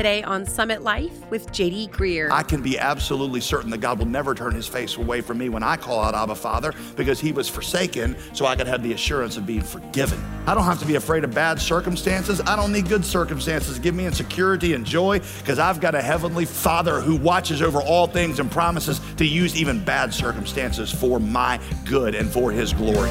today on Summit Life with JD Greear. I can be absolutely certain that God will never turn his face away from me when I call out Abba Father because he was forsaken so I could have the assurance of being forgiven. I don't have to be afraid of bad circumstances. I don't need good circumstances to give me insecurity and joy because I've got a heavenly Father who watches over all things and promises to use even bad circumstances for my good and for his glory.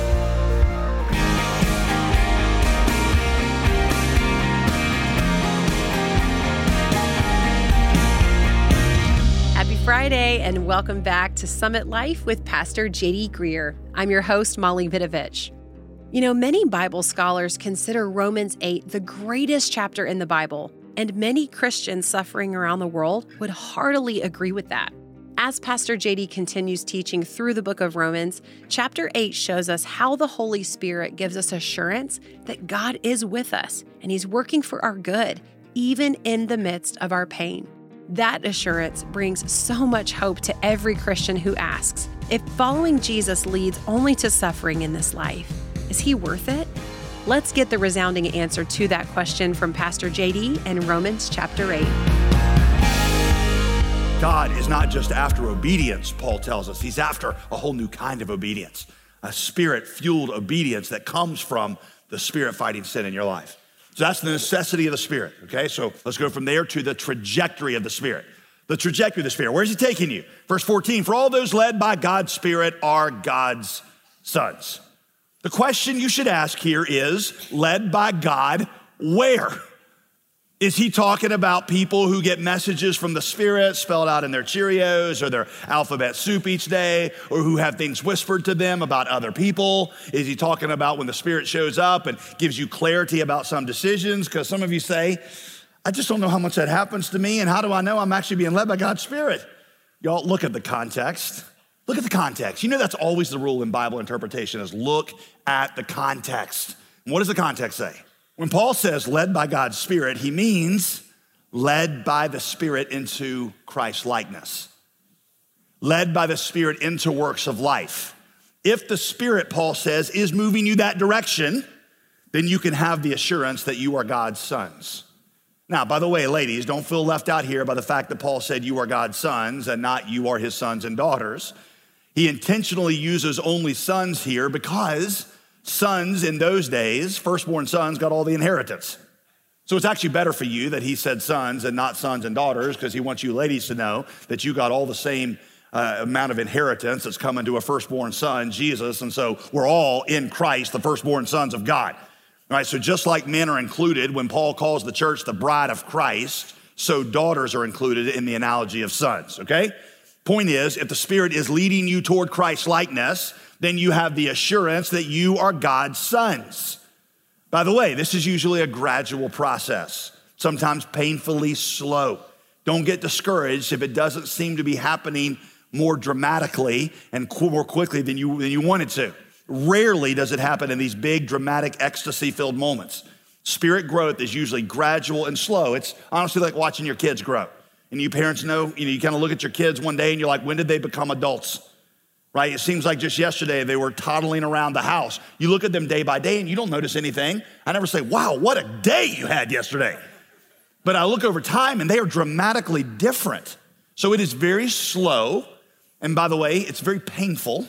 Friday, and welcome back to Summit Life with Pastor JD Greear. I'm your host, Molly Vidovich. You know, many Bible scholars consider Romans 8 the greatest chapter in the Bible, and many Christians suffering around the world would heartily agree with that. As Pastor JD continues teaching through the book of Romans, chapter 8 shows us how the Holy Spirit gives us assurance that God is with us and He's working for our good, even in the midst of our pain. That assurance brings so much hope to every Christian who asks if following Jesus leads only to suffering in this life, is he worth it? Let's get the resounding answer to that question from Pastor JD in Romans chapter 8. God is not just after obedience, Paul tells us. He's after a whole new kind of obedience, a spirit fueled obedience that comes from the spirit fighting sin in your life. So that's the necessity of the Spirit, okay? So let's go from there to the trajectory of the Spirit. The trajectory of the Spirit. Where's He taking you? Verse 14 For all those led by God's Spirit are God's sons. The question you should ask here is led by God, where? Is he talking about people who get messages from the Spirit spelled out in their Cheerios or their alphabet soup each day, or who have things whispered to them about other people? Is he talking about when the Spirit shows up and gives you clarity about some decisions? Because some of you say, I just don't know how much that happens to me, and how do I know I'm actually being led by God's Spirit? Y'all, look at the context. Look at the context. You know that's always the rule in Bible interpretation is look at the context. What does the context say? When Paul says led by God's Spirit, he means led by the Spirit into Christ likeness, led by the Spirit into works of life. If the Spirit, Paul says, is moving you that direction, then you can have the assurance that you are God's sons. Now, by the way, ladies, don't feel left out here by the fact that Paul said you are God's sons and not you are his sons and daughters. He intentionally uses only sons here because sons in those days, firstborn sons, got all the inheritance. So it's actually better for you that he said sons and not sons and daughters because he wants you ladies to know that you got all the same uh, amount of inheritance that's coming to a firstborn son, Jesus. And so we're all in Christ, the firstborn sons of God. All right, so just like men are included when Paul calls the church the bride of Christ, so daughters are included in the analogy of sons, okay? Point is, if the Spirit is leading you toward Christ likeness, then you have the assurance that you are God's sons. By the way, this is usually a gradual process, sometimes painfully slow. Don't get discouraged if it doesn't seem to be happening more dramatically and more quickly than you, than you wanted to. Rarely does it happen in these big, dramatic, ecstasy filled moments. Spirit growth is usually gradual and slow. It's honestly like watching your kids grow. And you parents know, you know, you kind of look at your kids one day and you're like, when did they become adults? Right? It seems like just yesterday they were toddling around the house. You look at them day by day and you don't notice anything. I never say, wow, what a day you had yesterday. But I look over time and they are dramatically different. So it is very slow. And by the way, it's very painful.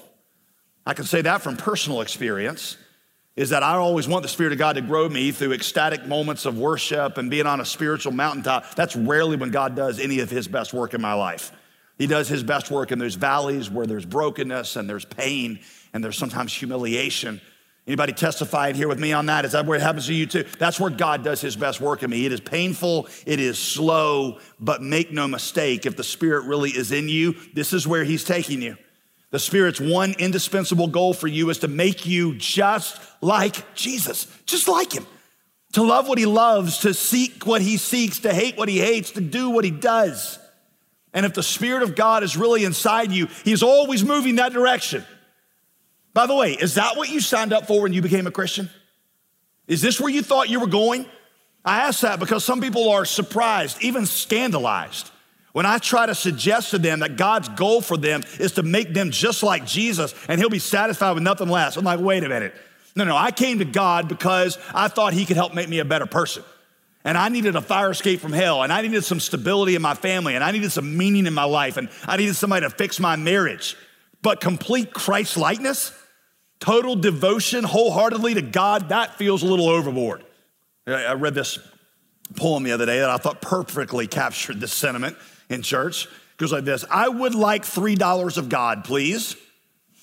I can say that from personal experience. Is that I always want the Spirit of God to grow me through ecstatic moments of worship and being on a spiritual mountaintop. That's rarely when God does any of His best work in my life. He does his best work in those valleys where there's brokenness and there's pain and there's sometimes humiliation. Anybody testifying here with me on that? Is that where it happens to you too? That's where God does his best work in me. It is painful, it is slow, but make no mistake, if the Spirit really is in you, this is where he's taking you. The Spirit's one indispensable goal for you is to make you just like Jesus, just like him. To love what he loves, to seek what he seeks, to hate what he hates, to do what he does. And if the Spirit of God is really inside you, He's always moving that direction. By the way, is that what you signed up for when you became a Christian? Is this where you thought you were going? I ask that because some people are surprised, even scandalized, when I try to suggest to them that God's goal for them is to make them just like Jesus and He'll be satisfied with nothing less. I'm like, wait a minute. No, no, I came to God because I thought He could help make me a better person. And I needed a fire escape from hell, and I needed some stability in my family, and I needed some meaning in my life, and I needed somebody to fix my marriage. But complete Christ likeness, total devotion wholeheartedly to God, that feels a little overboard. I read this poem the other day that I thought perfectly captured this sentiment in church. It goes like this I would like $3 of God, please.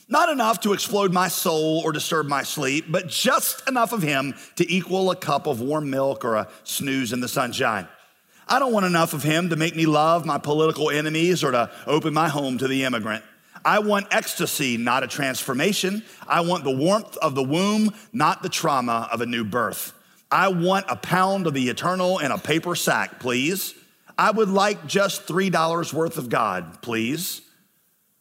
Not enough to explode my soul or disturb my sleep, but just enough of him to equal a cup of warm milk or a snooze in the sunshine. I don't want enough of him to make me love my political enemies or to open my home to the immigrant. I want ecstasy, not a transformation. I want the warmth of the womb, not the trauma of a new birth. I want a pound of the eternal in a paper sack, please. I would like just $3 worth of God, please.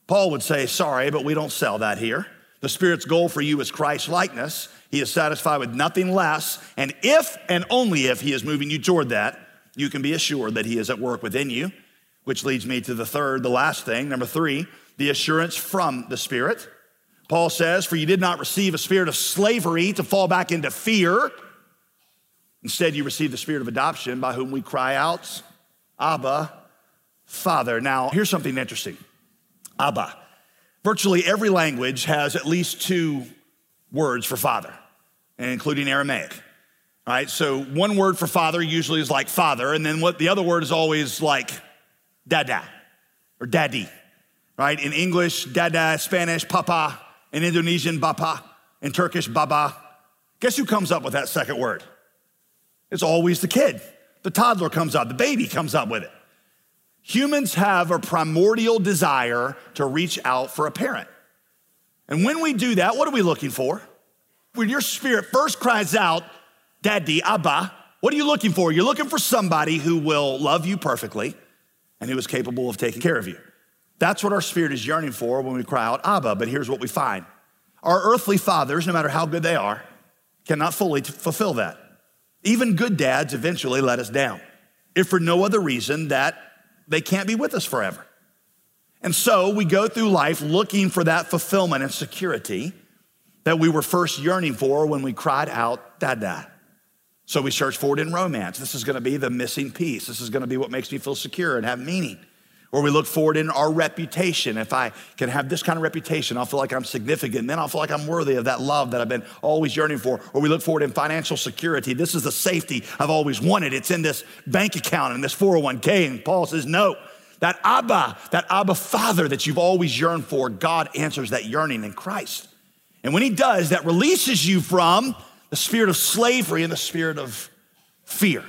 Paul would say, Sorry, but we don't sell that here. The Spirit's goal for you is Christ likeness. He is satisfied with nothing less. And if and only if He is moving you toward that, you can be assured that He is at work within you, which leads me to the third, the last thing. Number three, the assurance from the Spirit. Paul says, For you did not receive a spirit of slavery to fall back into fear. Instead, you received the spirit of adoption by whom we cry out, Abba, Father. Now, here's something interesting. Abba. Virtually every language has at least two words for father, including Aramaic. All right, so one word for father usually is like father, and then what the other word is always like dada or daddy. Right? In English, dada, Spanish, papa, in Indonesian, bapa, in Turkish, baba. Guess who comes up with that second word? It's always the kid. The toddler comes up, the baby comes up with it. Humans have a primordial desire to reach out for a parent. And when we do that, what are we looking for? When your spirit first cries out, Daddy, Abba, what are you looking for? You're looking for somebody who will love you perfectly and who is capable of taking care of you. That's what our spirit is yearning for when we cry out, Abba. But here's what we find our earthly fathers, no matter how good they are, cannot fully fulfill that. Even good dads eventually let us down, if for no other reason that they can't be with us forever. And so we go through life looking for that fulfillment and security that we were first yearning for when we cried out, Dada. So we search for it in romance. This is to be the missing piece. This is to be what makes me feel secure and have meaning. Or we look forward in our reputation. If I can have this kind of reputation, I'll feel like I'm significant. And then I'll feel like I'm worthy of that love that I've been always yearning for. Or we look forward in financial security. This is the safety I've always wanted. It's in this bank account and this 401k. And Paul says, no, that Abba, that Abba Father that you've always yearned for, God answers that yearning in Christ. And when He does, that releases you from the spirit of slavery and the spirit of fear.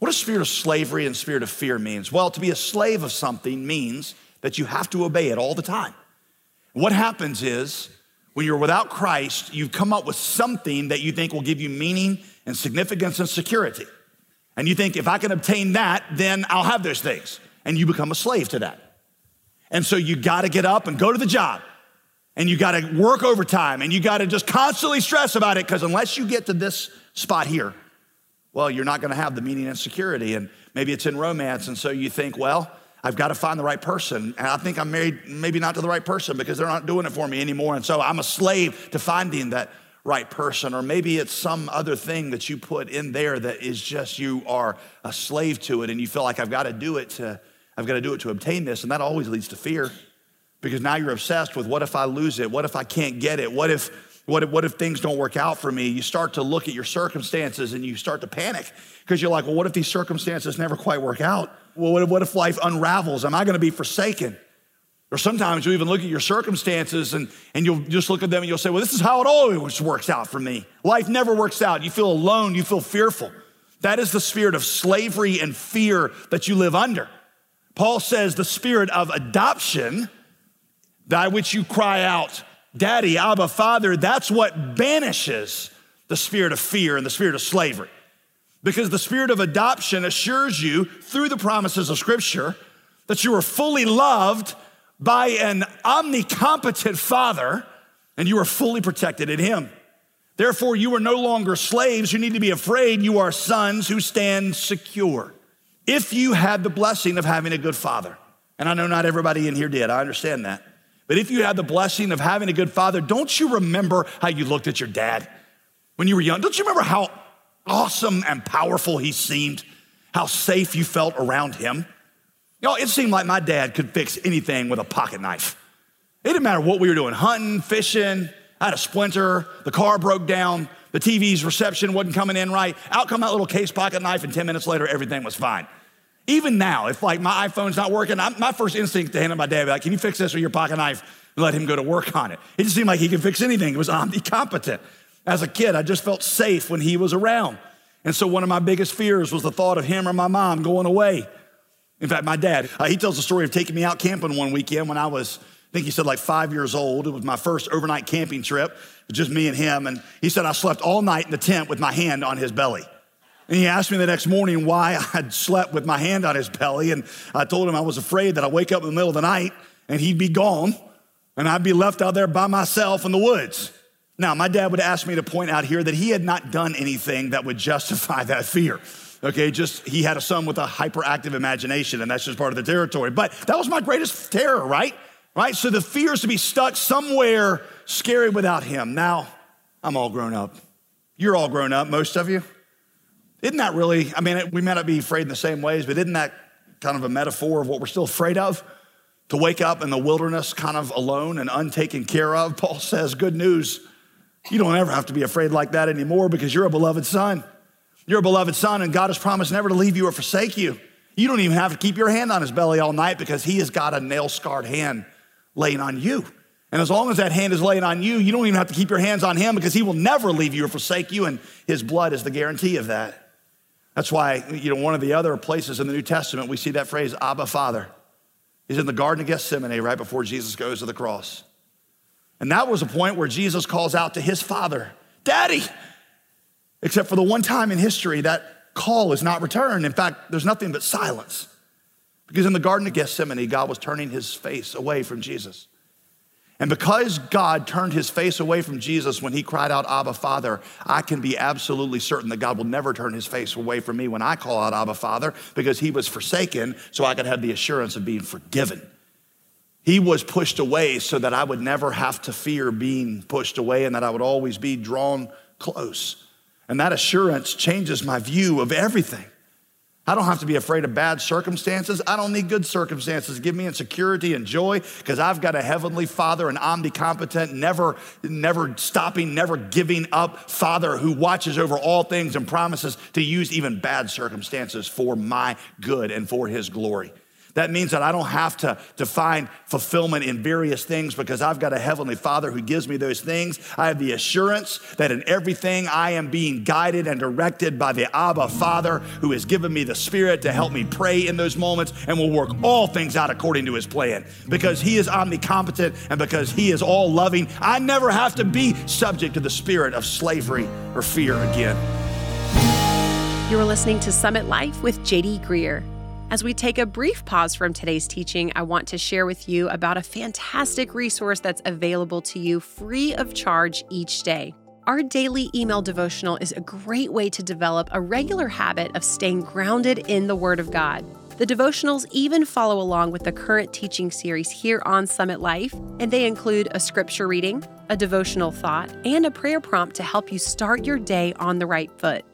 What does spirit of slavery and spirit of fear means? Well, to be a slave of something means that you have to obey it all the time. What happens is when you're without Christ, you've come up with something that you think will give you meaning and significance and security. And you think, if I can obtain that, then I'll have those things. And you become a slave to that. And so you gotta get up and go to the job. And you gotta work overtime. And you gotta just constantly stress about it, because unless you get to this spot here, well, you're not going to have the meaning and security. And maybe it's in romance. And so you think, well, I've got to find the right person. And I think I'm married, maybe not to the right person because they're not doing it for me anymore. And so I'm a slave to finding that right person. Or maybe it's some other thing that you put in there that is just you are a slave to it and you feel like I've got to do it to, I've got to do it to obtain this. And that always leads to fear because now you're obsessed with what if I lose it? What if I can't get it? What if what if, what if things don't work out for me? You start to look at your circumstances and you start to panic because you're like, well, what if these circumstances never quite work out? Well, what if, what if life unravels? Am I going to be forsaken? Or sometimes you even look at your circumstances and, and you'll just look at them and you'll say, well, this is how it always works out for me. Life never works out. You feel alone, you feel fearful. That is the spirit of slavery and fear that you live under. Paul says the spirit of adoption, by which you cry out, Daddy, Abba, Father, that's what banishes the spirit of fear and the spirit of slavery. Because the spirit of adoption assures you through the promises of Scripture that you are fully loved by an omnicompetent Father and you are fully protected in Him. Therefore, you are no longer slaves. You need to be afraid. You are sons who stand secure. If you had the blessing of having a good father, and I know not everybody in here did, I understand that. But if you had the blessing of having a good father, don't you remember how you looked at your dad when you were young? Don't you remember how awesome and powerful he seemed, how safe you felt around him. You know, it seemed like my dad could fix anything with a pocket knife. It didn't matter what we were doing hunting, fishing. I had a splinter, the car broke down, the TV's reception wasn't coming in right. Out come that little case pocket knife, and 10 minutes later, everything was fine. Even now, if like my iPhone's not working, I'm, my first instinct to hand it to my dad, be like, can you fix this with your pocket knife? And let him go to work on it. It just seemed like he could fix anything. It was omnicompetent. As a kid, I just felt safe when he was around. And so one of my biggest fears was the thought of him or my mom going away. In fact, my dad, uh, he tells the story of taking me out camping one weekend when I was, I think he said like five years old. It was my first overnight camping trip, just me and him. And he said I slept all night in the tent with my hand on his belly. And he asked me the next morning why I'd slept with my hand on his belly. And I told him I was afraid that I'd wake up in the middle of the night and he'd be gone and I'd be left out there by myself in the woods. Now, my dad would ask me to point out here that he had not done anything that would justify that fear. Okay, just he had a son with a hyperactive imagination, and that's just part of the territory. But that was my greatest terror, right? Right? So the fear is to be stuck somewhere scary without him. Now, I'm all grown up. You're all grown up, most of you. Isn't that really, I mean, we may not be afraid in the same ways, but isn't that kind of a metaphor of what we're still afraid of? To wake up in the wilderness kind of alone and untaken care of. Paul says, Good news. You don't ever have to be afraid like that anymore because you're a beloved son. You're a beloved son, and God has promised never to leave you or forsake you. You don't even have to keep your hand on his belly all night because he has got a nail scarred hand laying on you. And as long as that hand is laying on you, you don't even have to keep your hands on him because he will never leave you or forsake you, and his blood is the guarantee of that. That's why, you know, one of the other places in the New Testament we see that phrase, Abba Father. He's in the Garden of Gethsemane right before Jesus goes to the cross. And that was a point where Jesus calls out to his father, Daddy. Except for the one time in history that call is not returned. In fact, there's nothing but silence. Because in the Garden of Gethsemane, God was turning his face away from Jesus. And because God turned his face away from Jesus when he cried out, Abba, Father, I can be absolutely certain that God will never turn his face away from me when I call out, Abba, Father, because he was forsaken so I could have the assurance of being forgiven. He was pushed away so that I would never have to fear being pushed away and that I would always be drawn close. And that assurance changes my view of everything. I don't have to be afraid of bad circumstances. I don't need good circumstances give me insecurity and joy because I've got a heavenly Father, an omnicompetent, never, never stopping, never giving up Father who watches over all things and promises to use even bad circumstances for my good and for his glory. That means that I don't have to, to find fulfillment in various things because I've got a heavenly Father who gives me those things. I have the assurance that in everything I am being guided and directed by the Abba Father who has given me the Spirit to help me pray in those moments and will work all things out according to his plan. Because he is omnicompetent and because he is all loving, I never have to be subject to the spirit of slavery or fear again. You're listening to Summit Life with JD Greear. As we take a brief pause from today's teaching, I want to share with you about a fantastic resource that's available to you free of charge each day. Our daily email devotional is a great way to develop a regular habit of staying grounded in the Word of God. The devotionals even follow along with the current teaching series here on Summit Life, and they include a scripture reading, a devotional thought, and a prayer prompt to help you start your day on the right foot.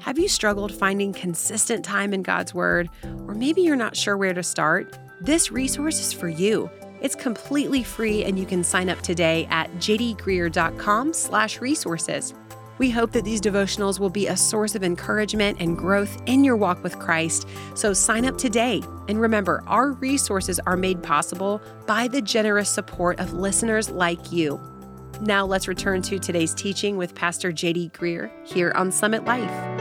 Have you struggled finding consistent time in God's Word, or maybe you're not sure where to start? This resource is for you. It's completely free and you can sign up today at jdgreear.com/resources. We hope that these devotionals will be a source of encouragement and growth in your walk with Christ. So sign up today. And remember, our resources are made possible by the generous support of listeners like you. Now let's return to today's teaching with Pastor JD Greear here on Summit Life.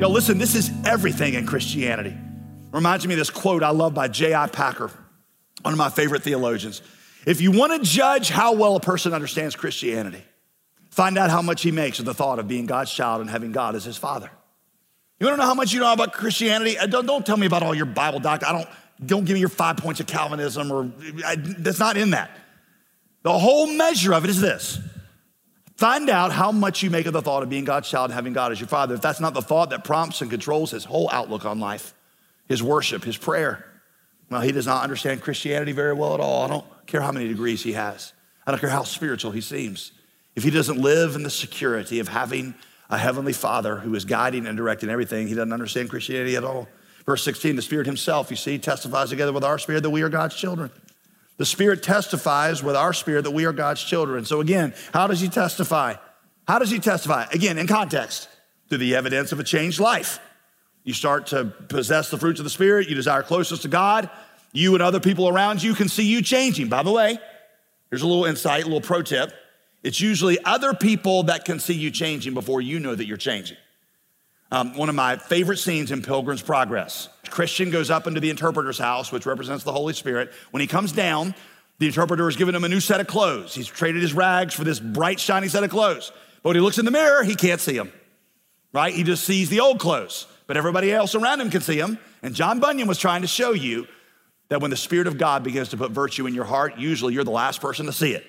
Yo, listen, this is everything in Christianity. Reminds me of this quote I love by J.I. Packer, one of my favorite theologians. If you want to judge how well a person understands Christianity, find out how much he makes of the thought of being God's child and having God as his father. You want to know how much you know about Christianity? Uh, don't, don't tell me about all your Bible doctrine. I don't, don't give me your five points of Calvinism or I, that's not in that. The whole measure of it is this Find out how much you make of the thought of being God's child and having God as your father. If that's not the thought that prompts and controls his whole outlook on life, his worship, his prayer, well, he does not understand Christianity very well at all. I don't care how many degrees he has, I don't care how spiritual he seems. If he doesn't live in the security of having a heavenly father who is guiding and directing everything. He doesn't understand Christianity at all. Verse 16, the Spirit Himself, you see, testifies together with our spirit that we are God's children. The Spirit testifies with our spirit that we are God's children. So, again, how does He testify? How does He testify? Again, in context, through the evidence of a changed life. You start to possess the fruits of the Spirit, you desire closeness to God. You and other people around you can see you changing. By the way, here's a little insight, a little pro tip. It's usually other people that can see you changing before you know that you're changing. Um, one of my favorite scenes in Pilgrim's Progress. Christian goes up into the interpreter's house, which represents the Holy Spirit. When he comes down, the interpreter has given him a new set of clothes. He's traded his rags for this bright, shiny set of clothes. But when he looks in the mirror, he can't see them, right? He just sees the old clothes, but everybody else around him can see them. And John Bunyan was trying to show you that when the Spirit of God begins to put virtue in your heart, usually you're the last person to see it.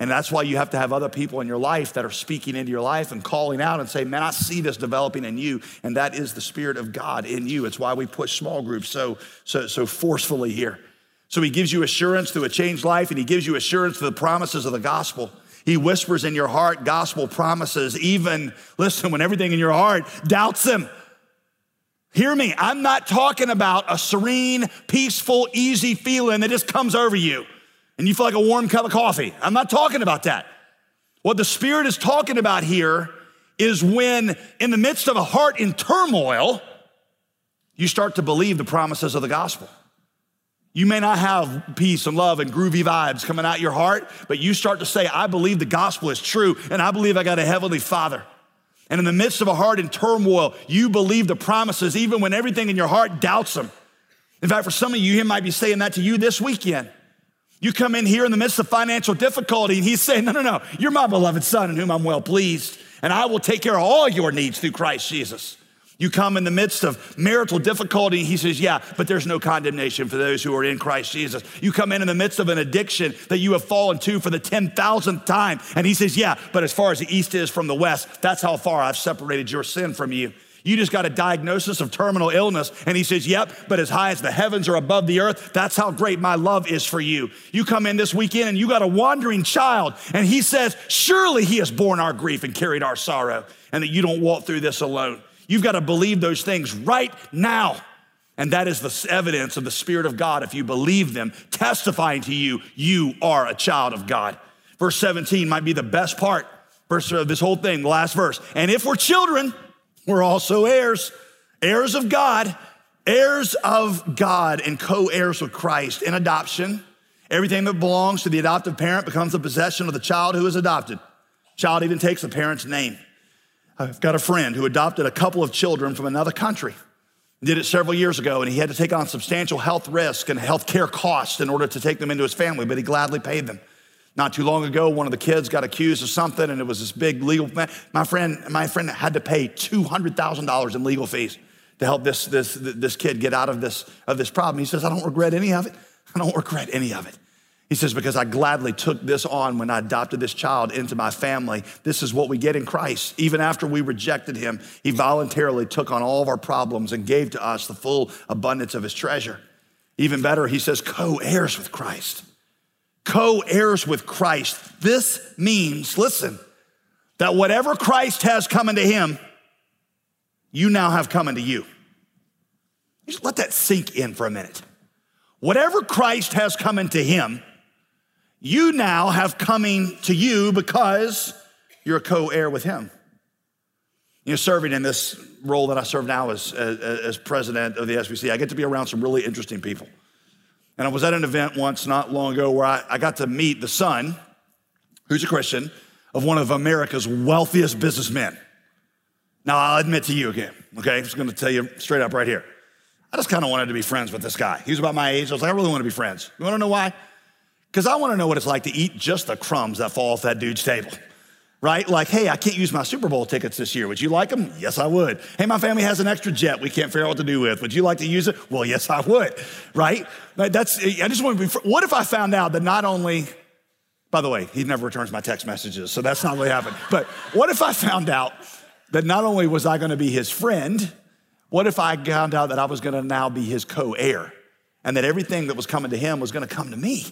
And that's why you have to have other people in your life that are speaking into your life and calling out and say, Man, I see this developing in you. And that is the Spirit of God in you. It's why we push small groups so, so, so forcefully here. So he gives you assurance through a changed life, and he gives you assurance through the promises of the gospel. He whispers in your heart gospel promises, even, listen, when everything in your heart doubts them. Hear me, I'm not talking about a serene, peaceful, easy feeling that just comes over you and you feel like a warm cup of coffee. I'm not talking about that. What the Spirit is talking about here is when, in the midst of a heart in turmoil, you start to believe the promises of the gospel. You may not have peace and love and groovy vibes coming out your heart, but you start to say, I believe the gospel is true, and I believe I got a heavenly father. And in the midst of a heart in turmoil, you believe the promises, even when everything in your heart doubts them. In fact, for some of you, he might be saying that to you this weekend. You come in here in the midst of financial difficulty, and he's saying, No, no, no, you're my beloved son in whom I'm well pleased, and I will take care of all your needs through Christ Jesus. You come in the midst of marital difficulty, he says, Yeah, but there's no condemnation for those who are in Christ Jesus. You come in in the midst of an addiction that you have fallen to for the 10,000th time, and he says, Yeah, but as far as the east is from the west, that's how far I've separated your sin from you. You just got a diagnosis of terminal illness. And he says, Yep, but as high as the heavens are above the earth, that's how great my love is for you. You come in this weekend and you got a wandering child, and he says, Surely he has borne our grief and carried our sorrow, and that you don't walk through this alone. You've got to believe those things right now. And that is the evidence of the Spirit of God if you believe them, testifying to you, you are a child of God. Verse 17 might be the best part, verse of this whole thing, the last verse. And if we're children, we're also heirs, heirs of God, heirs of God, and co heirs with Christ in adoption. Everything that belongs to the adoptive parent becomes the possession of the child who is adopted. Child even takes the parent's name. I've got a friend who adopted a couple of children from another country. Did it several years ago, and he had to take on substantial health risk and health care costs in order to take them into his family, but he gladly paid them. Not too long ago, one of the kids got accused of something, and it was this big legal. My friend, my friend had to pay two hundred thousand dollars in legal fees to help this this this kid get out of this of this problem. He says, "I don't regret any of it. I don't regret any of it." He says, because I gladly took this on when I adopted this child into my family. This is what we get in Christ. Even after we rejected him, he voluntarily took on all of our problems and gave to us the full abundance of his treasure. Even better, he says, co heirs with Christ co heirs with Christ. This means, listen, that whatever Christ has coming to him, you now have coming to you. Just let that sink in for a minute. Whatever Christ has coming to him, you now have coming to you because you're a co heir with him. You know, serving in this role that I serve now as, as, as president of the SBC, I get to be around some really interesting people. And I was at an event once not long ago where I, I got to meet the son, who's a Christian, of one of America's wealthiest businessmen. Now, I'll admit to you again, okay? I'm just gonna tell you straight up right here. I just kind of wanted to be friends with this guy. He was about my age. I was like, I really want to be friends. You wanna know why? Because I wanna know what it's like to eat just the crumbs that fall off that dude's table right? Like, hey, I can't use my Super Bowl tickets this year. Would you like them? Yes, I would. Hey, my family has an extra jet we can't figure out what to do with. Would you like to use it? Well, yes, I would, right? That's, I just want to be, what if I found out that not only, by the way, he never returns my text messages, so that's not really happened. But what if I found out that not only was I going to be his friend, what if I found out that I was going to now be his co heir and that everything that was coming to him was going to come to me?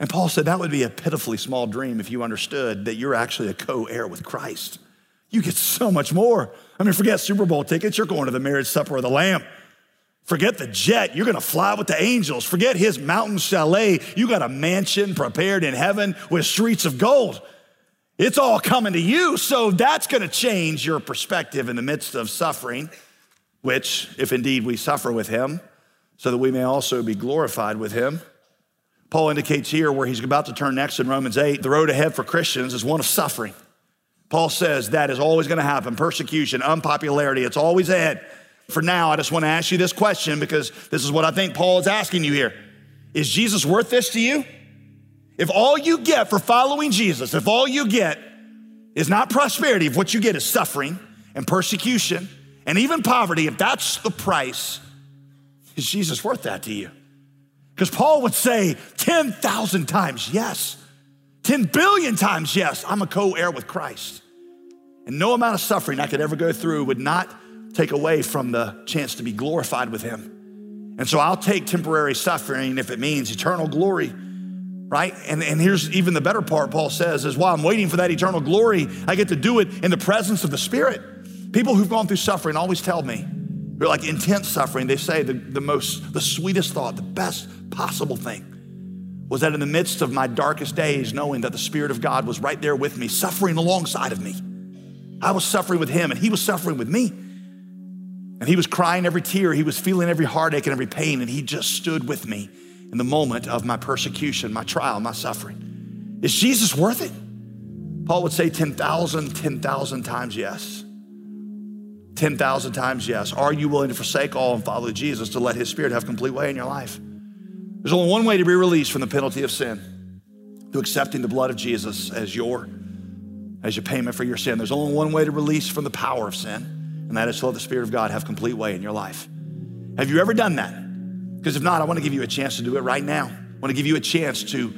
And Paul said that would be a pitifully small dream if you understood that you're actually a co heir with Christ. You get so much more. I mean, forget Super Bowl tickets, you're going to the marriage supper of the Lamb. Forget the jet, you're gonna fly with the angels. Forget his mountain chalet, you got a mansion prepared in heaven with streets of gold. It's all coming to you, so that's gonna change your perspective in the midst of suffering, which, if indeed we suffer with him, so that we may also be glorified with him. Paul indicates here where he's about to turn next in Romans 8 the road ahead for Christians is one of suffering. Paul says that is always going to happen persecution, unpopularity, it's always ahead. For now, I just want to ask you this question because this is what I think Paul is asking you here. Is Jesus worth this to you? If all you get for following Jesus, if all you get is not prosperity, if what you get is suffering and persecution and even poverty, if that's the price, is Jesus worth that to you? Because Paul would say 10,000 times yes, 10 billion times yes, I'm a co heir with Christ. And no amount of suffering I could ever go through would not take away from the chance to be glorified with Him. And so I'll take temporary suffering if it means eternal glory, right? And, and here's even the better part, Paul says, is while I'm waiting for that eternal glory, I get to do it in the presence of the Spirit. People who've gone through suffering always tell me, they're like intense suffering, they say the, the most, the sweetest thought, the best possible thing was that in the midst of my darkest days, knowing that the Spirit of God was right there with me, suffering alongside of me. I was suffering with Him and He was suffering with me. And He was crying every tear, He was feeling every heartache and every pain, and He just stood with me in the moment of my persecution, my trial, my suffering. Is Jesus worth it? Paul would say 10,000, 10,000 times yes. 10,000 times yes. Are you willing to forsake all and follow Jesus to let His Spirit have complete way in your life? There's only one way to be released from the penalty of sin through accepting the blood of Jesus as your as your payment for your sin. There's only one way to release from the power of sin, and that is to let the Spirit of God have complete way in your life. Have you ever done that? Because if not, I want to give you a chance to do it right now. I want to give you a chance to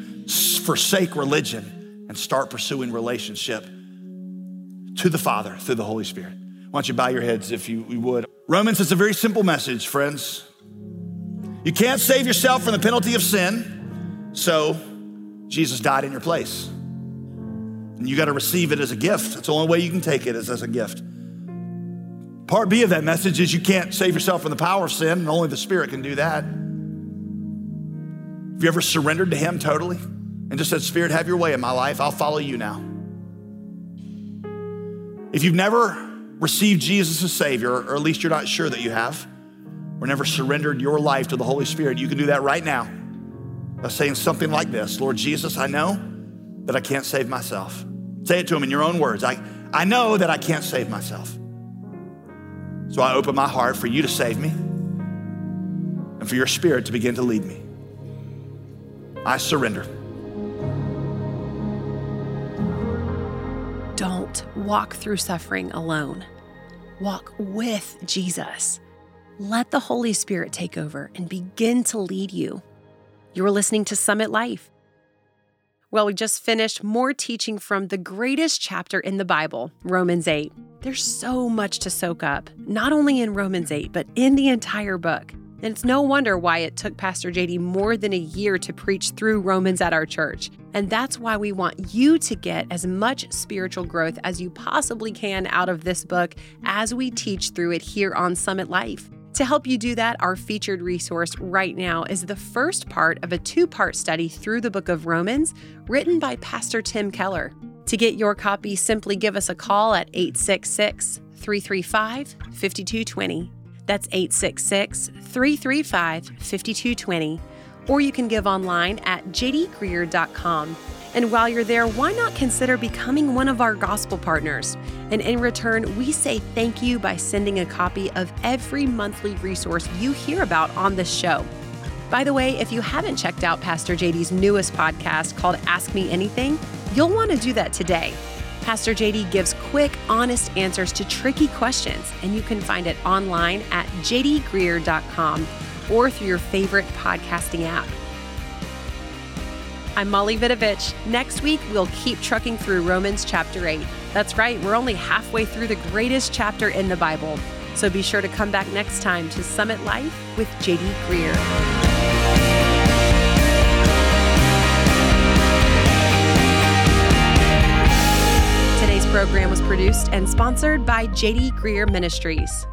forsake religion and start pursuing relationship to the Father through the Holy Spirit. Why don't you bow your heads if you, you would? Romans is a very simple message, friends. You can't save yourself from the penalty of sin, so Jesus died in your place. And you got to receive it as a gift. That's the only way you can take it is as a gift. Part B of that message is you can't save yourself from the power of sin, and only the Spirit can do that. Have you ever surrendered to Him totally and just said, Spirit, have your way in my life? I'll follow you now. If you've never received Jesus as Savior, or at least you're not sure that you have, or never surrendered your life to the Holy Spirit, you can do that right now by saying something like this Lord Jesus, I know that I can't save myself. Say it to Him in your own words. I, I know that I can't save myself. So I open my heart for you to save me and for your Spirit to begin to lead me. I surrender. Walk through suffering alone. Walk with Jesus. Let the Holy Spirit take over and begin to lead you. You're listening to Summit Life. Well, we just finished more teaching from the greatest chapter in the Bible, Romans 8. There's so much to soak up, not only in Romans 8, but in the entire book. And it's no wonder why it took Pastor JD more than a year to preach through Romans at our church. And that's why we want you to get as much spiritual growth as you possibly can out of this book as we teach through it here on Summit Life. To help you do that, our featured resource right now is the first part of a two part study through the book of Romans written by Pastor Tim Keller. To get your copy, simply give us a call at 866 335 5220. That's 866 335 5220. Or you can give online at jdgreear.com. And while you're there, why not consider becoming one of our gospel partners? And in return, we say thank you by sending a copy of every monthly resource you hear about on this show. By the way, if you haven't checked out Pastor JD's newest podcast called Ask Me Anything, you'll want to do that today. Pastor JD gives quick, honest answers to tricky questions, and you can find it online at jdgreear.com or through your favorite podcasting app. I'm Molly Vidovich. Next week, we'll keep trucking through Romans chapter 8. That's right, we're only halfway through the greatest chapter in the Bible. So be sure to come back next time to Summit Life with JD Greear. Program was produced and sponsored by JD Greear Ministries.